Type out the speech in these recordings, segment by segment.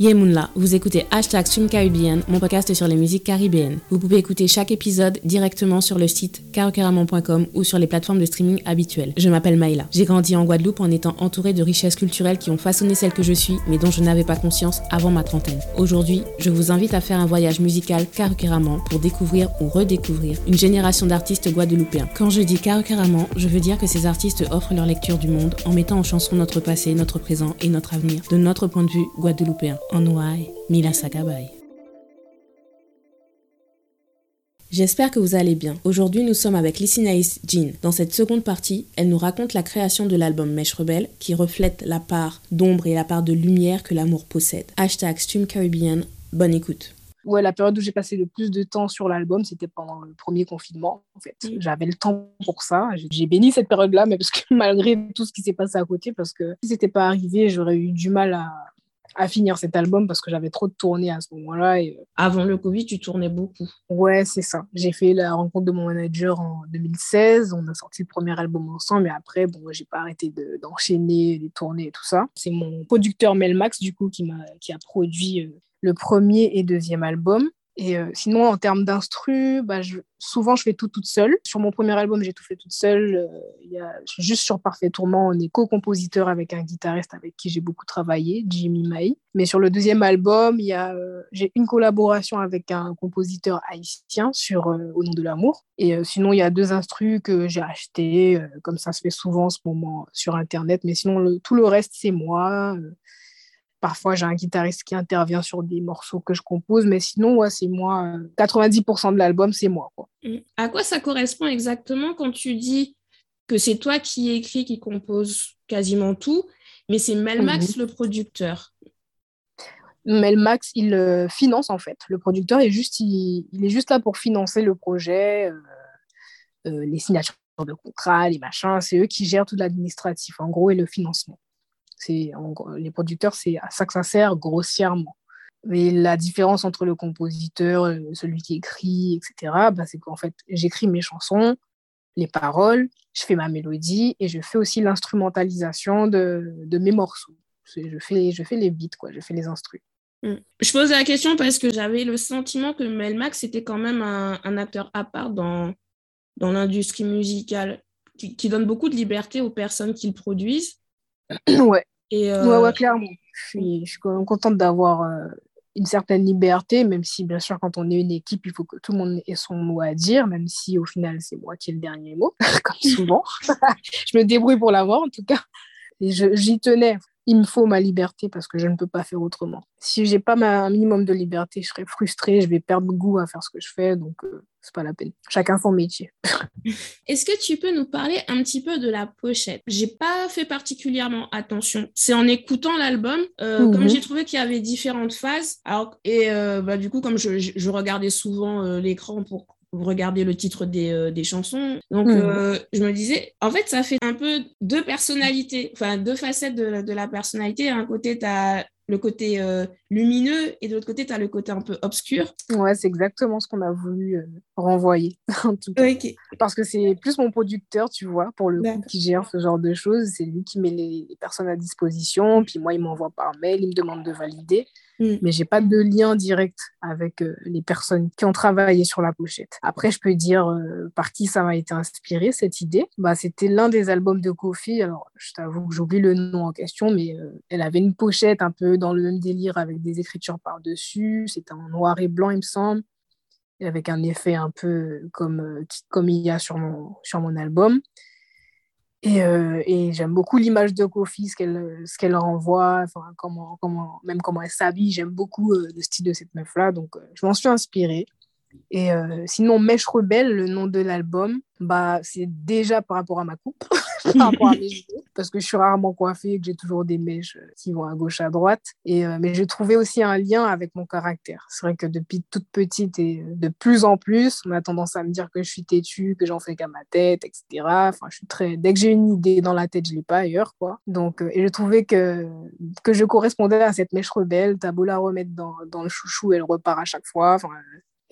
Yemunla, vous écoutez Hashtag Caribbean, mon podcast sur les musiques caribéennes. Vous pouvez écouter chaque épisode directement sur le site karokeramon.com ou sur les plateformes de streaming habituelles. Je m'appelle Maïla. J'ai grandi en Guadeloupe en étant entourée de richesses culturelles qui ont façonné celle que je suis, mais dont je n'avais pas conscience avant ma trentaine. Aujourd'hui, je vous invite à faire un voyage musical Karokeramon pour découvrir ou redécouvrir une génération d'artistes guadeloupéens. Quand je dis Karokeramon, je veux dire que ces artistes offrent leur lecture du monde en mettant en chanson notre passé, notre présent et notre avenir de notre point de vue guadeloupéen. Onwai Mila Sakabay. J'espère que vous allez bien. Aujourd'hui, nous sommes avec Lissinaïs Jean. Dans cette seconde partie, elle nous raconte la création de l'album Mèche Rebelle, qui reflète la part d'ombre et la part de lumière que l'amour possède. Hashtag Stream Caribbean, bonne écoute. Ouais, la période où j'ai passé le plus de temps sur l'album, c'était pendant le premier confinement. En fait, Mm. j'avais le temps pour ça. J'ai- J'ai béni cette période-là, mais parce que malgré tout ce qui s'est passé à côté, parce que si c'était pas arrivé, j'aurais eu du mal à, à finir cet album parce que j'avais trop de tournées à ce moment-là. Et euh, Avant le Covid, tu tournais beaucoup. ouais, c'est ça. J'ai fait la rencontre de mon manager en 2016. On a sorti le premier album ensemble, mais après, bon, j'ai pas arrêté de- d'enchaîner les tournées et tout ça. C'est mon producteur Melmax, du coup, qui, qui a produit euh, le premier et deuxième album. Et euh, sinon, en termes d'instru, bah, souvent, je fais tout toute seule. Sur mon premier album, j'ai tout fait toute seule. Euh, y a, juste sur Parfait Tourment, on est co-compositeur avec un guitariste avec qui j'ai beaucoup travaillé, Jimmy Mai. Mais sur le deuxième album, euh, j'ai une collaboration avec un compositeur haïtien sur euh, Au nom de l'amour. Et sinon, il y a deux instrus que j'ai achetés, comme ça se fait souvent en ce moment sur Internet. Mais sinon, tout le reste, c'est moi. Euh, Parfois, j'ai un guitariste qui intervient sur des morceaux que je compose, mais sinon, ouais, c'est moi. euh, 90% de l'album, c'est moi. Quoi. Mm. À quoi ça correspond exactement quand tu dis que c'est toi qui écris, qui compose quasiment tout, mais c'est Melmax le producteur? Mais le Max, il euh, finance en fait. Le producteur est juste, il, il est juste là pour financer le projet, euh, euh, les signatures de contrat, les machins. C'est eux qui gèrent tout l'administratif, en gros, et le financement. C'est, les producteurs, c'est à ça que ça sert grossièrement. Mais la différence entre le compositeur, euh, celui qui écrit, etc., bah, c'est qu'en fait, j'écris mes chansons, les paroles, je fais ma mélodie et je fais aussi l'instrumentalisation de, de mes morceaux. Je fais, je fais les beats, quoi, je fais les instrus. Mm. Je pose la question parce que j'avais le sentiment que Melmax était quand même un, un acteur à part dans, dans l'industrie musicale, qui, qui donne beaucoup de liberté aux personnes qui le produisent. ouais. Et, euh, ouais, ouais, clairement. Je suis, je suis quand même contente d'avoir euh, une certaine liberté, même si, bien sûr, quand on est une équipe, il faut que tout le monde ait son mot à dire, même si, au final, c'est moi qui ai le dernier mot, comme souvent. je me débrouille pour l'avoir, en tout cas. Et j'y tenais. Il me faut ma liberté parce que je ne peux pas faire autrement. Si j'ai pas ma, un minimum de liberté, je serais frustrée, je vais perdre goût à faire ce que je fais, donc euh, c'est pas la peine. Chacun son métier. Est-ce que tu peux nous parler un petit peu de la pochette? J'ai pas fait particulièrement attention. C'est en écoutant l'album, euh, Mhm. comme j'ai trouvé qu'il y avait différentes phases. Alors, et euh, bah, du coup, comme je, je- je regardais souvent euh, l'écran pour regarder le titre des, euh, des chansons, donc Mhm. euh, je me disais, en fait, ça fait un peu deux personnalités, enfin deux facettes de, de la personnalité. D'un côté, tu as le côté euh, lumineux et de l'autre côté, tu as le côté un peu obscur. Ouais, c'est exactement ce qu'on a voulu euh, renvoyer, en tout cas. Parce que c'est plus mon producteur, tu vois, pour le coup, qui gère ce genre de choses. C'est lui qui met les, les personnes à disposition. Puis moi, il m'envoie par mail, il me demande de valider. Mm. Mais j'ai pas de lien direct avec euh, les personnes qui ont travaillé sur la pochette. Après, je peux dire euh, par qui ça m'a été inspiré, cette idée. Bah, C'était l'un des albums de Kofi. Alors, je t'avoue que j'oublie le nom en question, mais euh, elle avait une pochette un peu dans le même délire avec des écritures par-dessus. C'était en noir et blanc, il me semble avec un effet un peu comme, comme il y a sur mon, sur mon album. Et, euh, et j'aime beaucoup l'image de Kofi, ce qu'elle ce renvoie, enfin, comment, comment, même comment elle s'habille. J'aime beaucoup euh, le style de cette meuf-là, donc euh, je m'en suis inspirée. Et euh, sinon, Mèche Rebelle, le nom de l'album, bah, c'est déjà par rapport à ma coupe, par rapport à mes cheveux, parce que je suis rarement coiffée et que j'ai toujours des mèches euh, qui vont à gauche, à droite. Et, euh, mais j'ai trouvé aussi un lien avec mon caractère. C'est vrai que depuis toute petite et de plus en plus, on a tendance à me dire que je suis têtue, que j'en fais qu'à ma tête, etc. Enfin, je suis très... Dès que j'ai une idée dans la tête, je ne l'ai pas ailleurs, quoi. Donc, euh, et je trouvais que, que je correspondais à cette mèche rebelle. T'as beau la remettre dans, dans le chouchou, elle repart à chaque fois. Enfin,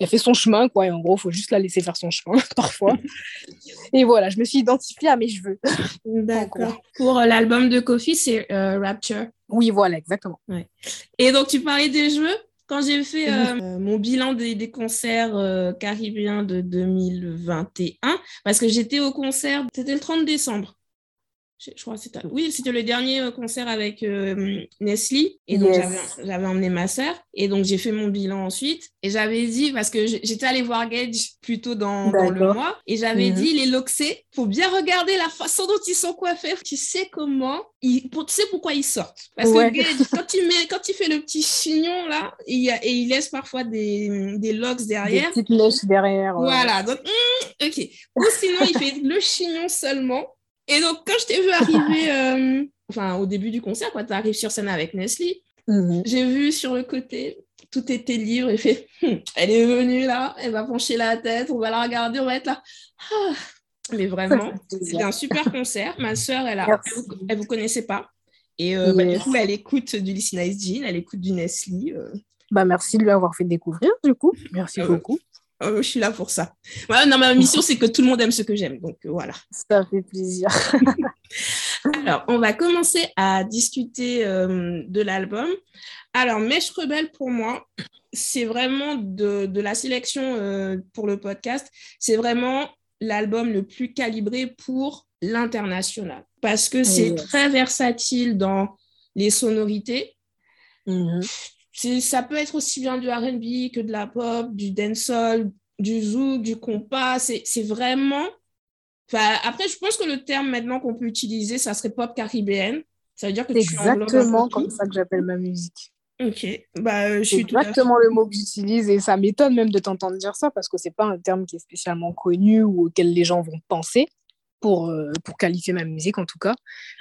elle fait son chemin, quoi. Et en gros, il faut juste la laisser faire son chemin, parfois. et voilà, je me suis identifiée à mes cheveux. D'accord. Pour euh, l'album de Kofi, c'est euh, Rapture. Oui, voilà, exactement. Ouais. Et donc, tu parlais des cheveux quand j'ai fait euh, mon bilan des, des concerts caribéens de 2021, parce que j'étais au concert, c'était le 30 décembre je, crois c'était oui c'était le dernier euh, concert avec euh, Nestlé. Et donc j'avais emmené ma sœur. Et donc j'ai fait mon bilan ensuite. Et j'avais dit parce que j'étais allée voir Gage plutôt dans, dans le mois. Et j'avais mhm. dit les Loxé faut bien regarder la façon dont ils sont coiffés. Tu sais comment ils, tu sais pourquoi ils sortent. Parce que Gage quand il met quand il fait le petit chignon là et il, et il laisse parfois des, des locks derrière. des petites mèches derrière voilà. Donc hmm, ok. Ou sinon il fait le chignon seulement et donc, quand je t'ai vu arriver, euh, enfin, au début du concert, quand tu arrives sur scène avec Nestlé, mhm. j'ai vu sur le côté, tout était libre et fait, hum, elle est venue là, elle va pencher la tête, on va la regarder, on va être là. Ah. Mais vraiment, c'était un super concert. Ma sœur, elle, a, elle, vous, connaissait pas. Et euh, bah, du coup, elle écoute du Listen Nice Jean, elle écoute du Nestlé. Euh. Bah, merci de lui avoir fait découvrir, du coup. Merci beaucoup. Euh, je suis là pour ça. Voilà, non, ma mission, c'est que tout le monde aime ce que j'aime. Donc, euh, voilà. Ça fait plaisir. Alors, on va commencer à discuter euh, de l'album. Alors, Mèche Rebelle, pour moi, c'est vraiment de, de, la sélection pour le podcast, c'est vraiment l'album le plus calibré pour l'international. Parce que c'est très versatile dans les sonorités. Mm ça peut être aussi bien du RB que de la pop, du dancehall, du zouk, du compas. C'est vraiment. Enfin, après, je pense que le terme maintenant qu'on peut utiliser, ça serait pop caribéenne. Ça veut dire que C'est exactement comme ça que j'appelle ma musique. Ok, bah, euh, je suis exactement le mot que j'utilise et ça m'étonne même de t'entendre dire ça parce que c'est pas un terme qui est spécialement connu ou auquel les gens vont penser pour, euh, pour qualifier ma musique en tout cas.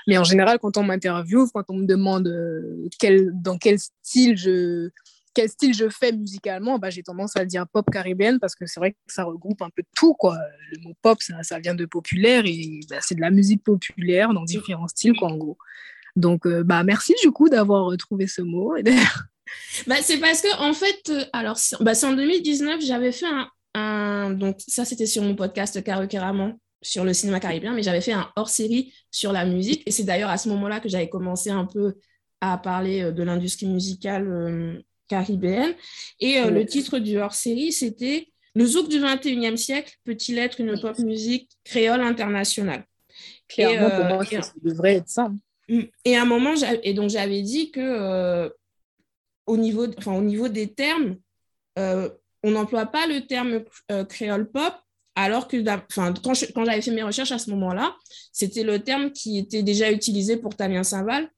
Mais en général, quand on m'interviewe, quand on me demande euh, quel, dans quel style je, quel style je fais musicalement, bah, j'ai tendance à dire pop caribéenne parce que c'est vrai que ça regroupe un peu tout. Quoi. Le mot pop, ça, ça vient de populaire et bah, c'est de la musique populaire dans différents styles, quoi, en gros. Donc, euh, bah, merci du coup d'avoir trouvé ce mot. bah, c'est parce que, en fait, alors, bah, c'est en 2019, j'avais fait un, Donc, ça, c'était sur mon podcast Caro sur le cinéma caribéen, mais j'avais fait un hors-série sur la musique. Et c'est d'ailleurs à ce moment-là que j'avais commencé un peu à parler euh, de l'industrie musicale euh, caribéenne. Et euh, le titre du hors-série, c'était Le zouk du 21e siècle peut-il être une pop musique créole internationale? Clairement, pour moi, ça devrait être ça. Mm. Et à un moment, et donc j'avais dit que au, niveau, enfin, au niveau des termes, on n'emploie pas le terme créole pop alors que enfin, quand, quand j'avais fait mes recherches à ce moment-là, c'était le terme qui était déjà utilisé pour Tamien Saint-Val.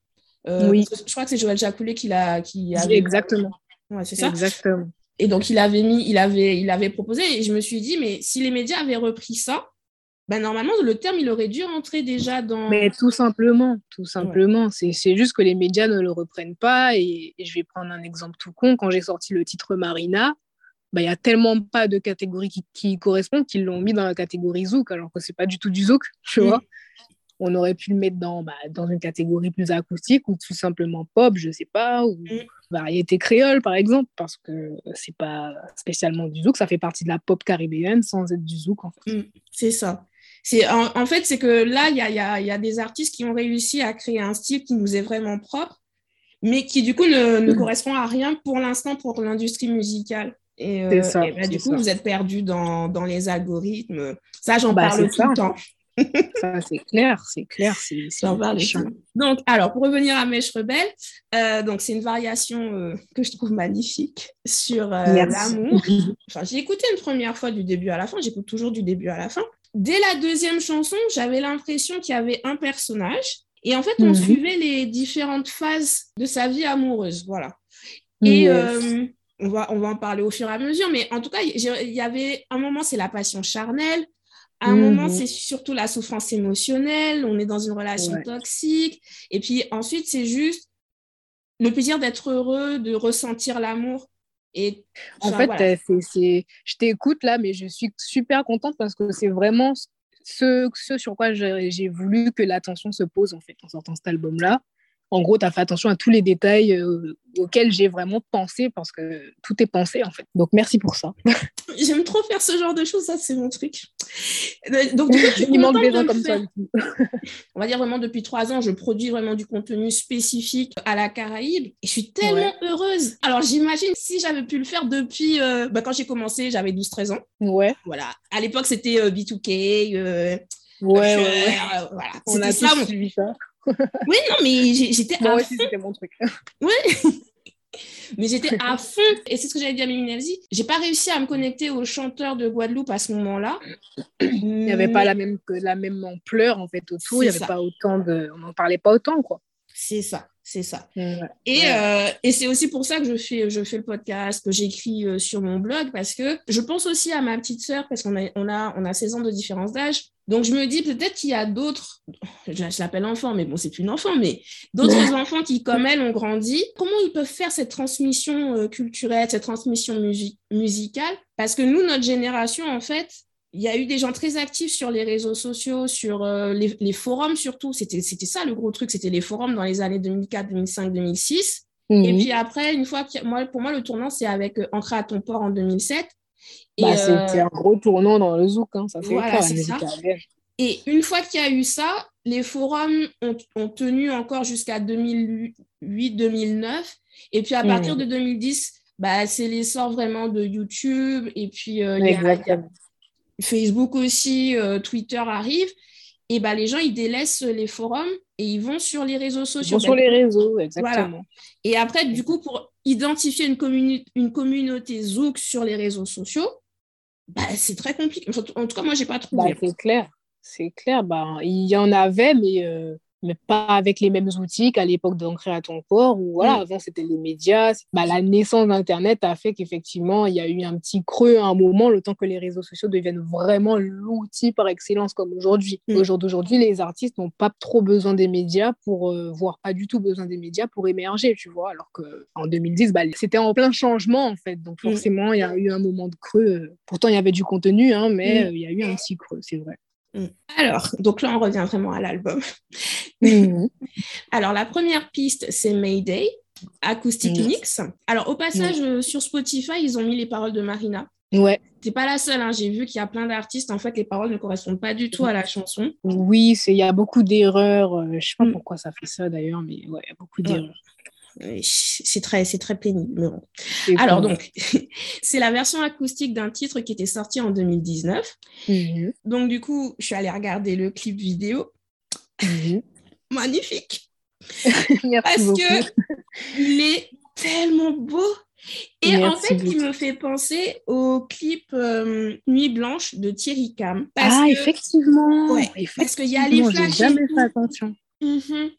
Euh, oui. Je crois que c'est Joël Jacoulet qui l'a. Qui avait... Exactement. Ouais, c'est ça. Exactement. Et donc, il avait, mis, il, avait, il avait proposé, et je me suis dit, mais si les médias avaient repris ça, ben normalement, le terme, il aurait dû rentrer déjà dans. Mais tout simplement, tout simplement. C'est juste que les médias ne le reprennent pas. Et, et, je vais prendre un exemple tout con. Quand j'ai sorti le titre Marina, bah, il y a tellement pas de catégories qui, qui correspondent qu'ils l'ont mis dans la catégorie zouk, alors que c'est pas du tout du zouk, tu vois. On aurait pu le mettre dans, bah, dans une catégorie plus acoustique ou tout simplement pop, je sais pas, ou mm. variété créole, par exemple, parce que c'est pas spécialement du zouk, ça fait partie de la pop caribéenne sans être du zouk, en fait. Mm, c'est ça. C'est, en, fait, c'est que là, il y a, y, a, y a, des artistes qui ont réussi à créer un style qui nous est vraiment propre, mais qui, du coup, ne, ne mm. correspond à rien pour l'instant pour l'industrie musicale. Et, euh, bah, du coup, vous êtes perdu dans, dans, les algorithmes. Ça, j'en bah, parle tout le temps. ça, c'est clair, c'est clair. J'en parle Donc, alors, pour revenir à Mèche Rebelle, euh, donc c'est une variation euh, que je trouve magnifique sur l'amour. Enfin, j'ai écouté une première fois du début à la fin, j'écoute toujours du début à la fin. Dès la deuxième chanson, j'avais l'impression qu'il y avait un personnage. Et en fait, on mhm. suivait les différentes phases de sa vie amoureuse. Voilà. Et on va, on va en parler au fur et à mesure, mais en tout cas, il y avait un moment, c'est la passion charnelle. À un moment, mhm. c'est surtout la souffrance émotionnelle. On est dans une relation toxique. Et puis ensuite, c'est juste le plaisir d'être heureux, de ressentir l'amour. Et en fait, c'est, je t'écoute là, mais je suis super contente parce que c'est vraiment ce, ce sur quoi j'ai voulu que l'attention se pose en fait en sortant cet album-là en gros, tu as fait attention à tous les détails euh, auxquels j'ai vraiment pensé parce que tout est pensé en fait. Donc merci pour ça. J'aime trop faire ce genre de choses, ça c'est mon truc. Donc du coup, il manque des gens comme ça. On va dire vraiment depuis trois ans, je produis vraiment du contenu spécifique à la Caraïbe et je suis tellement heureuse. Alors j'imagine si j'avais pu le faire depuis euh, bah, quand j'ai commencé, j'avais 12-13 ans. Ouais. Voilà. À l'époque c'était euh, B2K. ouais, ouais, ouais. voilà. On a ça, suivi ça. Oui, non, mais j'étais Moi aussi, c'était mon truc. oui. mais j'étais à fond. Et c'est ce que j'avais dit à Mimi J'ai pas réussi à me connecter au chanteur de Guadeloupe à ce moment-là. Il n'y avait pas la même, la même ampleur, en fait, autour. Il n'y avait pas autant de... On n'en parlait pas autant, quoi. C'est ça, c'est ça. Et, euh, et c'est aussi pour ça que je fais, je fais le podcast, que j'écris euh, sur mon blog, parce que je pense aussi à ma petite sœur, parce qu'on a, on a, on a 16 ans de différence d'âge. Donc, je me dis peut-être qu'il y a d'autres, je, l'appelle enfant, mais bon, c'est une enfant, mais d'autres enfants qui, comme elle, ont grandi. Comment ils peuvent faire cette transmission euh, culturelle, cette transmission musicale? Parce que nous, notre génération, en fait, il y a eu des gens très actifs sur les réseaux sociaux, sur euh, les, forums surtout. C'était ça le gros truc, c'était les forums dans les années 2004, 2005, 2006. Et puis après, une fois moi, pour moi, le tournant, c'est avec euh, Ancré à ton port en 2007. Bah, C'était un gros tournant dans le zouk, hein, ça fait voilà, ça. Et une fois qu'il y a eu ça, les forums ont, tenu encore jusqu'à 2008-2009. Et puis à partir de 2010, bah, c'est l'essor vraiment de YouTube. Et puis euh, il y, a Facebook aussi, euh, Twitter arrive. Et bah, les gens, ils délaissent les forums et ils vont sur les réseaux sociaux. sur les réseaux, exactement. Et après, du coup, pour identifier une, une communauté Zouk sur les réseaux sociaux, bah, c'est très compliqué. En tout cas, moi, je n'ai pas trouvé. Bah, c'est clair. C'est clair. Bah, il y en avait, mais euh, mais pas avec les mêmes outils qu'à l'époque d'Ancré à ton port, où voilà, mm. avant c'était les médias. Bah, la naissance d'Internet a fait qu'effectivement, il y a eu un petit creux à un moment, le temps que les réseaux sociaux deviennent vraiment l'outil par excellence comme aujourd'hui. Mm. Aujourd'hui, les artistes n'ont pas trop besoin des médias pour, euh, voire pas du tout besoin des médias pour émerger, tu vois, alors qu'en 2010, bah, c'était en plein changement, en fait. Donc mm. forcément, il y a eu un moment de creux. Pourtant, il y avait du contenu, hein, mais euh, il y a eu un petit creux, c'est vrai. Mm. Alors, donc là, on revient vraiment à l'album. Mm. Alors, la première piste, c'est Mayday, Acoustic mm. Mix. Alors, au passage, euh, sur Spotify, ils ont mis les paroles de Marina. Ouais. T'es pas la seule, hein. j'ai vu qu'il y a plein d'artistes, en fait, les paroles ne correspondent pas du tout à la chanson. Oui, il y a beaucoup d'erreurs. Euh, je sais pas pourquoi ça fait ça d'ailleurs, mais ouais, il y a beaucoup d'erreurs c'est très, c'est très pénible. Alors donc, c'est la version acoustique d'un titre qui était sorti en 2019. Mhm. Donc du coup, je suis allée regarder le clip vidéo. Mhm. Magnifique. Parce que il est tellement beau. Et en fait, il me fait penser au clip euh, Nuit Blanche de Thierry Cam. ah, effectivement. Ouais, Parce qu'il y a les flashs. Jamais fait attention. Mhm.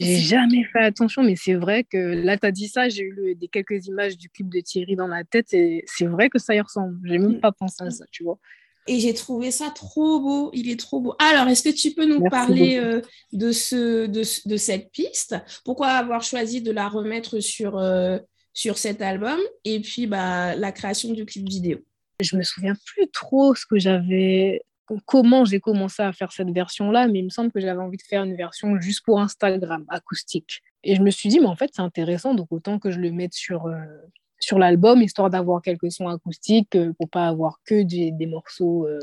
J'ai jamais fait attention, mais c'est vrai que là, tu as dit ça, j'ai eu des quelques images du clip de Thierry dans la tête et c'est vrai que ça y ressemble. J'ai même mm. pas pensé à ça, tu vois. Et j'ai trouvé ça trop beau, il est trop beau. Alors, est-ce que tu peux nous parler euh, de, ce, de, de, cette piste? Pourquoi avoir choisi de la remettre sur, euh, sur cet album Et puis, bah, la création du clip vidéo? Je me souviens plus trop ce que j'avais comment j'ai commencé à faire cette version-là, mais il me semble que j'avais envie de faire une version juste pour Instagram, acoustique. Et je me suis dit, mais en fait, c'est intéressant, donc autant que je le mette sur, euh, sur l'album, histoire d'avoir quelques sons acoustiques, euh, pour pas avoir que des, des morceaux euh,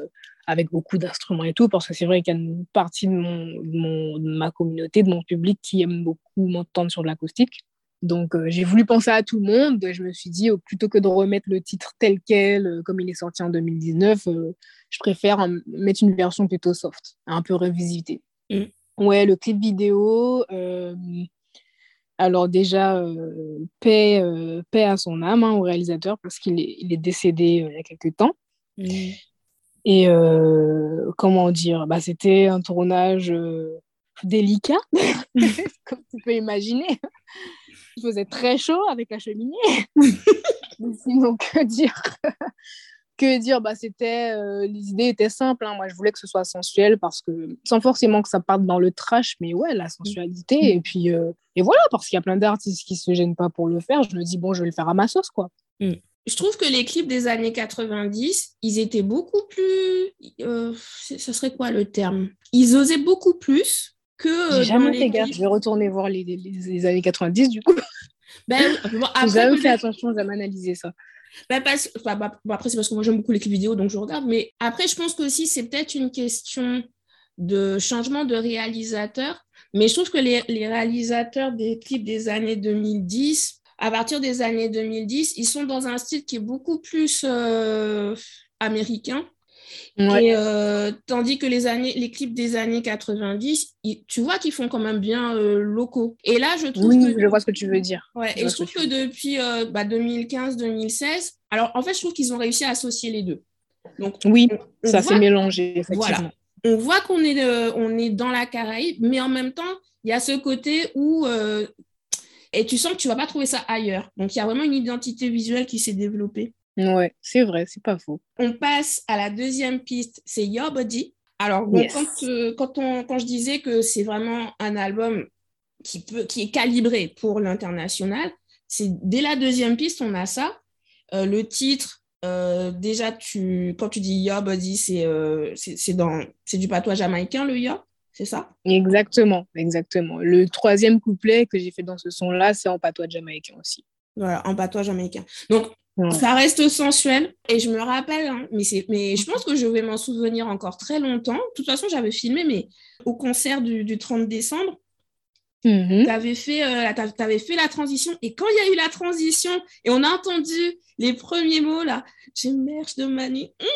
avec beaucoup d'instruments et tout, parce que c'est vrai qu'il y a une partie de, mon, de, ma communauté, de mon public, qui aime beaucoup m'entendre sur de l'acoustique. Donc, j'ai voulu penser à tout le monde. Je me suis dit, plutôt que de remettre le titre tel quel, comme il est sorti en 2019, je préfère mettre une version plutôt soft, un peu revisitée. Mm. Ouais, le clip vidéo, euh, alors déjà, euh, paix, euh, paix, à son âme, hein, au réalisateur, parce qu'il est, il est décédé il y a quelques temps. Mm. Et comment dire, bah, c'était un tournage délicat, comme tu peux imaginer. Il faisait très chaud avec la cheminée. Sinon, que dire? Que dire? Bah, c'était euh, les idées étaient simples hein. moi je voulais que ce soit sensuel parce que sans forcément que ça parte dans le trash mais ouais la sensualité mm. et puis euh, et voilà parce qu'il y a plein d'artistes qui se gênent pas pour le faire je me dis bon je vais le faire à ma sauce quoi mm. je trouve que les clips des années 90 ils étaient beaucoup plus euh, ça serait quoi le terme? Ils osaient beaucoup plus que. J'ai jamais fait gaffe. Je vais retourner voir les, les, années 90 du coup. Ben, bon, après, fait attention, à m'analyser ça. Ben, parce, bah, après, c'est parce que moi j'aime beaucoup les clips vidéo, donc je regarde. Mais après, je pense que aussi, c'est peut-être une question de changement de réalisateur. Mais je trouve que les, les, réalisateurs des clips des années 2010, à partir des années 2010, ils sont dans un style qui est beaucoup plus euh, américain. Et, euh, tandis que les, années, les clips des années 90, tu vois qu'ils font quand même bien euh, locaux. Et là, je trouve oui, je vois ce que tu veux dire. Ouais, et je trouve que, depuis 2015-2016, bah, alors en fait, je trouve qu'ils ont réussi à associer les deux. Donc, oui, ça s'est mélangé, effectivement. Voilà. On voit qu'on est, on est dans la Caraïbe, mais en même temps, il y a ce côté où et tu sens que tu vas pas trouver ça ailleurs. Donc, il y a vraiment une identité visuelle qui s'est développée. Ouais, c'est vrai, c'est pas faux. On passe à la deuxième piste, c'est Your Body. Alors, quand, euh, quand, on, quand je disais que c'est vraiment un album qui, peut, qui est calibré pour l'international, c'est dès la deuxième piste, on a ça. Euh, le titre, euh, déjà, tu, quand tu dis Your Body, c'est c'est du patois jamaïcain, le Your c'est ça? Exactement, exactement. Le troisième couplet que j'ai fait dans ce son-là, c'est en patois jamaïcain aussi. Voilà, en patois jamaïcain. Donc, ça reste sensuel. Et je me rappelle, hein, mais, mais je pense que je vais m'en souvenir encore très longtemps. De toute façon, j'avais filmé, mais au concert du, du 30 décembre, mm-hmm. tu avais, fait, euh, avais fait la transition. Et quand il y a eu la transition et on a entendu les premiers mots là, j'émerge de ma nuit. Hum,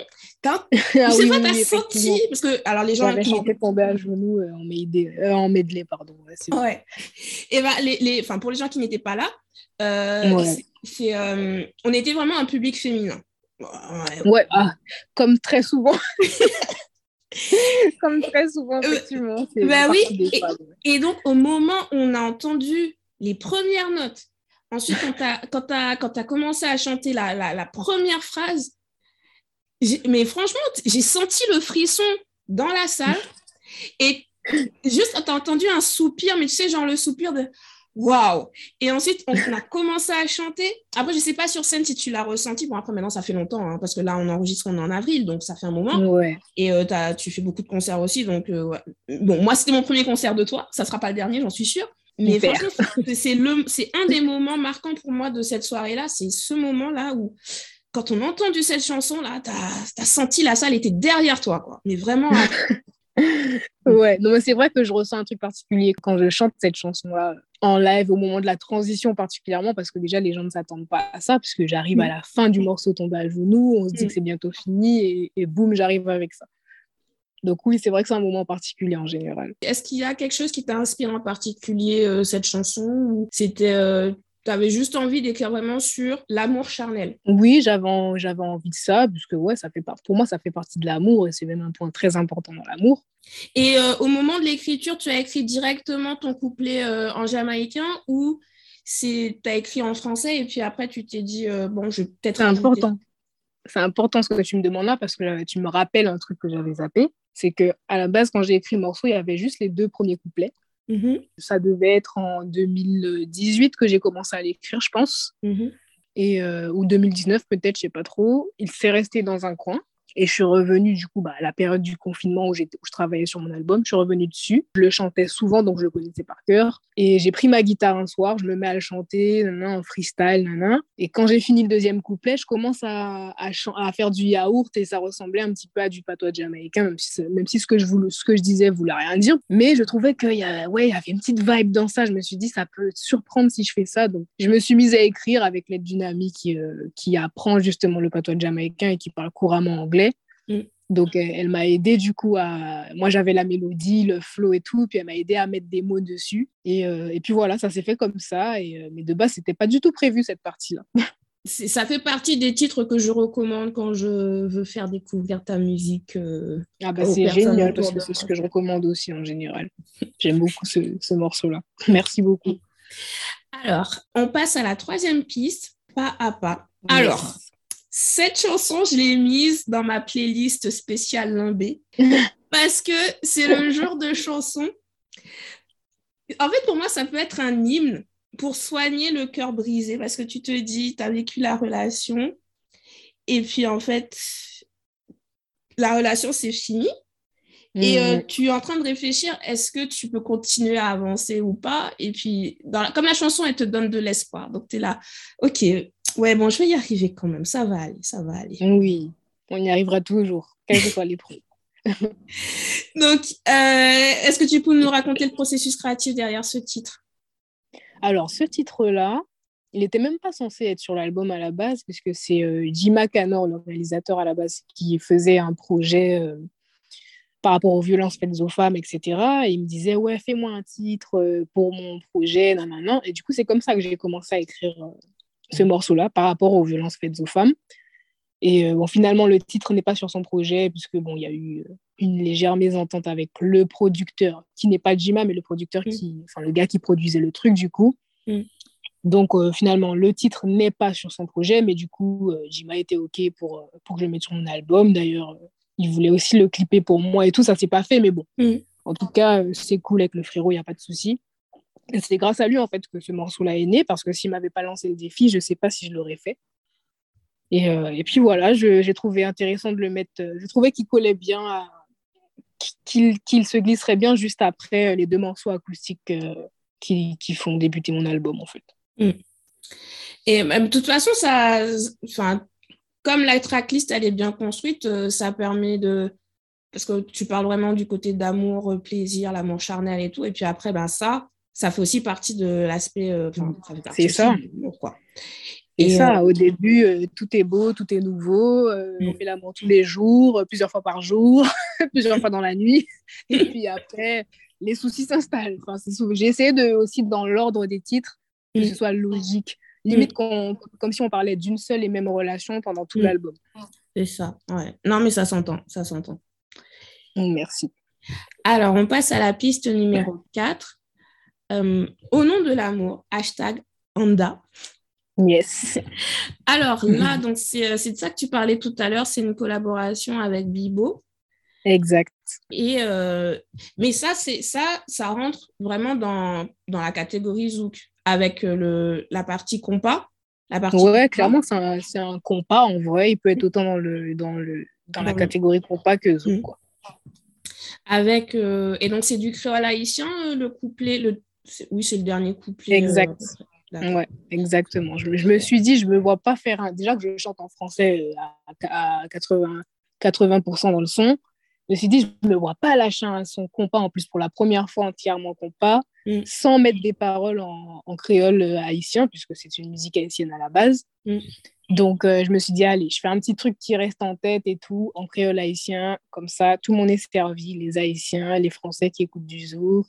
ah je sais pas, t'as senti parce que alors les gens qui chanté tomber à genoux euh, en, euh, en medley pardon. Ouais. Et ben les, les, enfin pour les gens qui n'étaient pas là, euh, c'est, euh, on était vraiment un public féminin. Ouais, ah, comme très souvent. comme très souvent, effectivement. bah oui, et, donc au moment où on a entendu les premières notes Ensuite, quand tu as, commencé à chanter la, la, première phrase, mais franchement, j'ai senti le frisson dans la salle. Et juste, tu as entendu un soupir, mais tu sais, genre le soupir de waouh. Et ensuite, on a commencé à chanter. Après, je ne sais pas sur scène si tu l'as ressenti. Bon, après, maintenant, ça fait longtemps, hein, parce que là, on enregistre, on est en avril, donc ça fait un moment. Ouais. Et euh, tu fais beaucoup de concerts aussi. Donc, euh, bon, moi, c'était mon premier concert de toi. Ça ne sera pas le dernier, j'en suis sûre. Mais c'est un des moments marquants pour moi de cette soirée-là. C'est ce moment-là où, quand on a entendu cette chanson-là, tu as, senti la salle était derrière toi. Quoi. Mais vraiment. ouais, non, c'est vrai que je ressens un truc particulier quand je chante cette chanson-là en live, au moment de la transition particulièrement, parce que déjà, les gens ne s'attendent pas à ça, puisque j'arrive à mm. la fin du morceau tombé à genoux, on se dit mm. que c'est bientôt fini, et, et boum, j'arrive avec ça. Donc oui, c'est vrai que c'est un moment particulier en général. Est-ce qu'il y a quelque chose qui t'a inspiré en particulier euh, cette chanson ou c'était euh, tu avais juste envie d'écrire vraiment sur l'amour charnel. Oui, j'avais, j'avais envie de ça, puisque ouais, ça fait pour moi, ça fait partie de l'amour et c'est même un point très important dans l'amour. Et euh, au moment de l'écriture, tu as écrit directement ton couplet en jamaïcain ou tu as écrit en français et puis après tu t'es dit, bon, je vais peut-être... C'est important. C'est important ce que tu me demandes là parce que tu me rappelles un truc que j'avais zappé c'est que à la base, quand j'ai écrit le morceau, il y avait juste les deux premiers couplets. Mm-hmm. Ça devait être en 2018 que j'ai commencé à l'écrire, je pense. Mm-hmm. Et, euh, ou 2019 peut-être, je sais pas trop. Il s'est resté dans un coin. Et je suis revenue, du coup, bah, à la période du confinement où, où je travaillais sur mon album. Je suis revenue dessus. Je le chantais souvent, donc je le connaissais par cœur. Et j'ai pris ma guitare un soir, je me mets à le chanter, en freestyle, Et quand j'ai fini le deuxième couplet, je commence à, faire du yaourt et ça ressemblait un petit peu à du patois jamaïcain, même si, même si ce, que je voulais, ce que je disais voulait rien dire. Mais je trouvais qu'il y, ouais, y avait une petite vibe dans ça. Je me suis dit, ça peut surprendre si je fais ça. Donc, je me suis mise à écrire avec l'aide d'une amie qui, euh, qui apprend justement le patois jamaïcain et qui parle couramment anglais. Mm. Donc, elle, m'a aidé du coup à. Moi, j'avais la mélodie, le flow et tout, puis elle m'a aidé à mettre des mots dessus. Et, euh, et puis voilà, ça s'est fait comme ça. Et, euh, mais de base, c'était pas du tout prévu cette partie-là. ça fait partie des titres que je recommande quand je veux faire découvrir ta musique. Euh, ah bah c'est génial parce que c'est ce que je recommande aussi en général. J'aime beaucoup ce, ce morceau-là. Merci beaucoup. Alors, on passe à la troisième piste, pas à pas. Alors, cette chanson, je l'ai mise dans ma playlist spéciale Limbé parce que c'est le genre de chanson. En fait, pour moi, ça peut être un hymne pour soigner le cœur brisé parce que tu te dis, tu as vécu la relation et puis en fait, la relation, c'est fini. Et euh, mm. tu es en train de réfléchir, est-ce que tu peux continuer à avancer ou pas? Et puis, dans comme la chanson, elle te donne de l'espoir. Donc, tu es là, ok, ouais, bon, je vais y arriver quand même, ça va aller, ça va aller. Oui, on y arrivera toujours, quelle que soit l'épreuve. Donc, euh, est-ce que tu peux nous raconter le processus créatif derrière ce titre? Alors, ce titre-là, il n'était même pas censé être sur l'album à la base, puisque c'est euh, Jima le réalisateur à la base, qui faisait un projet euh, par rapport aux violences faites aux femmes, etc. Et il me disait, ouais, fais-moi un titre pour mon projet, nan, nan, nan. Et du coup, c'est comme ça que j'ai commencé à écrire ce morceau-là par rapport aux violences faites aux femmes. Et euh, bon, finalement, le titre n'est pas sur son projet, puisque bon, il y a eu euh, une légère mésentente avec le producteur, qui n'est pas Jima, mais le producteur mm. qui, enfin, le gars qui produisait le truc, du coup. Mm. Donc, euh, finalement, le titre n'est pas sur son projet, mais du coup, Jima était OK pour, pour que je le mette sur mon album. D'ailleurs, il voulait aussi le clipper pour moi et tout, ça s'est pas fait, mais bon. Mm. En tout cas, c'est cool avec le frérot, il n'y a pas de souci. C'est grâce à lui, en fait, que ce morceau-là est né, parce que s'il m'avait pas lancé le défi, je sais pas si je l'aurais fait. Et, euh, et puis voilà, j'ai trouvé intéressant de le mettre. Euh, je trouvais qu'il collait bien, qu'il se glisserait bien juste après euh, les deux morceaux acoustiques qui, qui, font débuter mon album en fait. Mm. Et de toute façon, ça, enfin, comme la tracklist elle est bien construite, ça permet de parce que tu parles vraiment du côté d'amour, plaisir, l'amour charnel et tout. Et puis après, ben ça, ça fait aussi partie de l'aspect. c'est ça. Quoi. Et, ça, euh, au début, euh, tout est beau, tout est nouveau. Euh, on mm. fait l'amour tous les jours, plusieurs fois par jour, plusieurs fois dans la nuit. Et puis après, les soucis s'installent. Enfin, J'ai essayé de, aussi, dans l'ordre des titres, que ce mm. soit logique. Limite, mm. comme si on parlait d'une seule et même relation pendant tout l'album. C'est ça, ouais. Non, mais ça s'entend, ça s'entend. Merci. Alors, on passe à la piste numéro 4. Au nom de l'amour, hashtag Anda. Yes. Alors là, donc euh, c'est de ça que tu parlais tout à l'heure, c'est une collaboration avec Bibo. Exact. Et euh, mais ça, c'est ça, ça rentre vraiment dans, dans la catégorie Zouk avec euh, le, la partie compas. La partie ouais, clairement, c'est un, un, compas en vrai. Il peut être autant dans, le, dans, le, dans la catégorie compas que Zouk. Mm. Quoi. Avec, et donc, c'est du créole haïtien, le couplet. Le, oui, c'est le dernier couplet. Exact. Ouais, exactement. Je, me suis dit, je me vois pas faire un... Déjà que je chante en français euh, à, 80, 80% dans le son, je me suis dit, je me vois pas lâcher un son compas, en plus pour la première fois entièrement compas, mm. sans mettre des paroles en, créole euh, haïtien, puisque c'est une musique haïtienne à la base. Mm. Donc, euh, je me suis dit, allez, je fais un petit truc qui reste en tête et tout, en créole haïtien, comme ça, tout le monde est servi, les Haïtiens, les Français qui écoutent du zouk,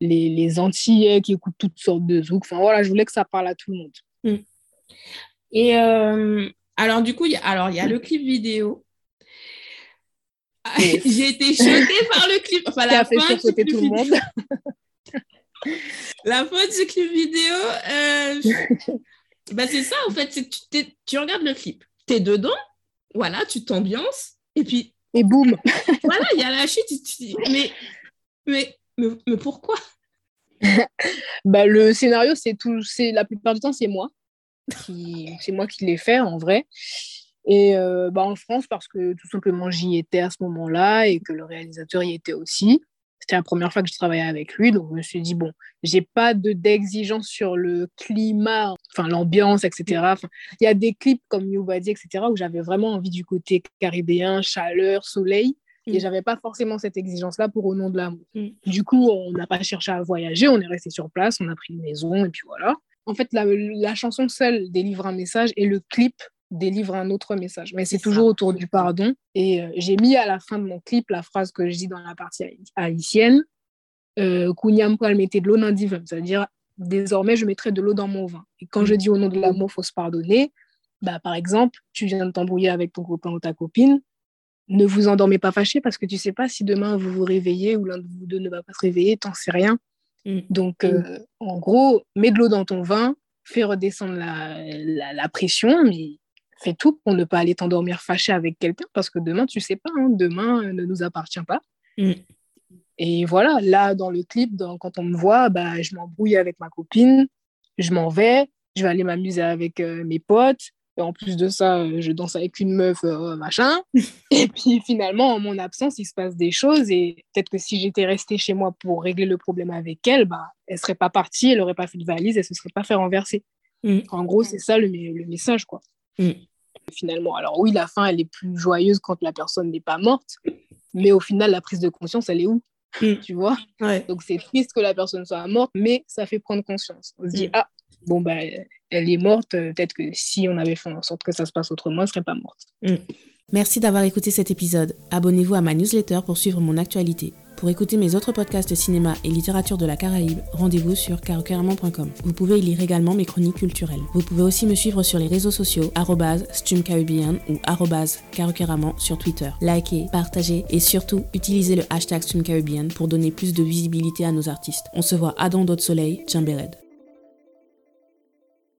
les, les Antillais qui écoutent toutes sortes de zouk. Enfin voilà, je voulais que ça parle à tout le monde. Mm. Et euh, alors du coup, il y a, alors il y a le clip vidéo. J'ai été choquée par le clip. Enfin, la fin du clip tout le monde. la fin du clip vidéo, euh, bah, c'est ça en fait. Tu, tu regardes le clip, tu es dedans, voilà, tu t'ambiances, et puis. Et boum Voilà, il y a la chute. mais, mais mais, pourquoi? Bah, Le scénario, c'est tout, c'est la plupart du temps, c'est moi. c'est moi qui l'ai fait en vrai. Et euh, bah, en France, parce que tout simplement j'y étais à ce moment-là et que le réalisateur y était aussi. C'était la première fois que je travaillais avec lui, donc je me suis dit, bon, j'ai pas de, d'exigence sur le climat, enfin l'ambiance, etc. Il y a des clips comme Badi, etc., où j'avais vraiment envie du côté caribéen, chaleur, soleil. Et mm. j'avais pas forcément cette exigence-là pour au nom de l'amour. Mm. Du coup, on n'a pas cherché à voyager, on est resté sur place, on a pris une maison et puis voilà. En fait, la, la chanson seule délivre un message et le clip délivre un autre message. Mais c'est toujours autour du pardon. Et euh, j'ai mis à la fin de mon clip la phrase que je dis dans la partie haïtienne euh, Kounyam mettait de l'eau dans. C'est-à-dire, désormais, je mettrai de l'eau dans mon vin. Et quand je dis au nom de l'amour, il faut se pardonner. Bah, par exemple, tu viens de t'embrouiller avec ton copain ou ta copine, ne vous endormez pas fâché parce que tu sais pas si demain vous vous réveillez ou l'un de vous deux ne va pas se réveiller, t'en sais rien. Mm. Donc, euh, mm. en gros, mets de l'eau dans ton vin, fais redescendre la, la, pression, mais fais tout pour ne pas aller t'endormir fâché avec quelqu'un parce que demain, tu sais pas, hein, demain ne nous appartient pas. Mm. Et voilà, là, dans le clip, quand on me voit, bah, je m'embrouille avec ma copine, je m'en vais, je vais aller m'amuser avec euh, mes potes, Et en plus de ça, euh, je danse avec une meuf, euh, machin. et puis finalement, en mon absence, il se passe des choses. Et peut-être que si j'étais restée chez moi pour régler le problème avec elle, bah, elle serait pas partie, elle aurait pas fait de valise, elle se serait pas fait renverser. Mm. En gros, c'est ça le, le, message, quoi. Mm. Finalement, alors oui, la fin, elle est plus joyeuse quand la personne n'est pas morte. Mais au final, la prise de conscience, elle est où? Mm. Tu vois? Donc c'est triste que la personne soit morte, mais ça fait prendre conscience. On se dit, ah, bon, bah, elle est morte. Euh, peut-être que si on avait fait en sorte que ça se passe autrement, elle serait pas morte. Mm. Merci d'avoir écouté cet épisode. Abonnez-vous à ma newsletter pour suivre mon actualité. Pour écouter mes autres podcasts de cinéma et littérature de la Caraïbe, rendez-vous sur carocaramon.com. Vous pouvez y lire également mes chroniques culturelles. Vous pouvez aussi me suivre sur les réseaux sociaux stumcaribbean ou carocaramon sur Twitter. Likez, partagez et surtout utilisez le hashtag stumcaribbean pour donner plus de visibilité à nos artistes. On se voit à Don d'autres soleil, Red.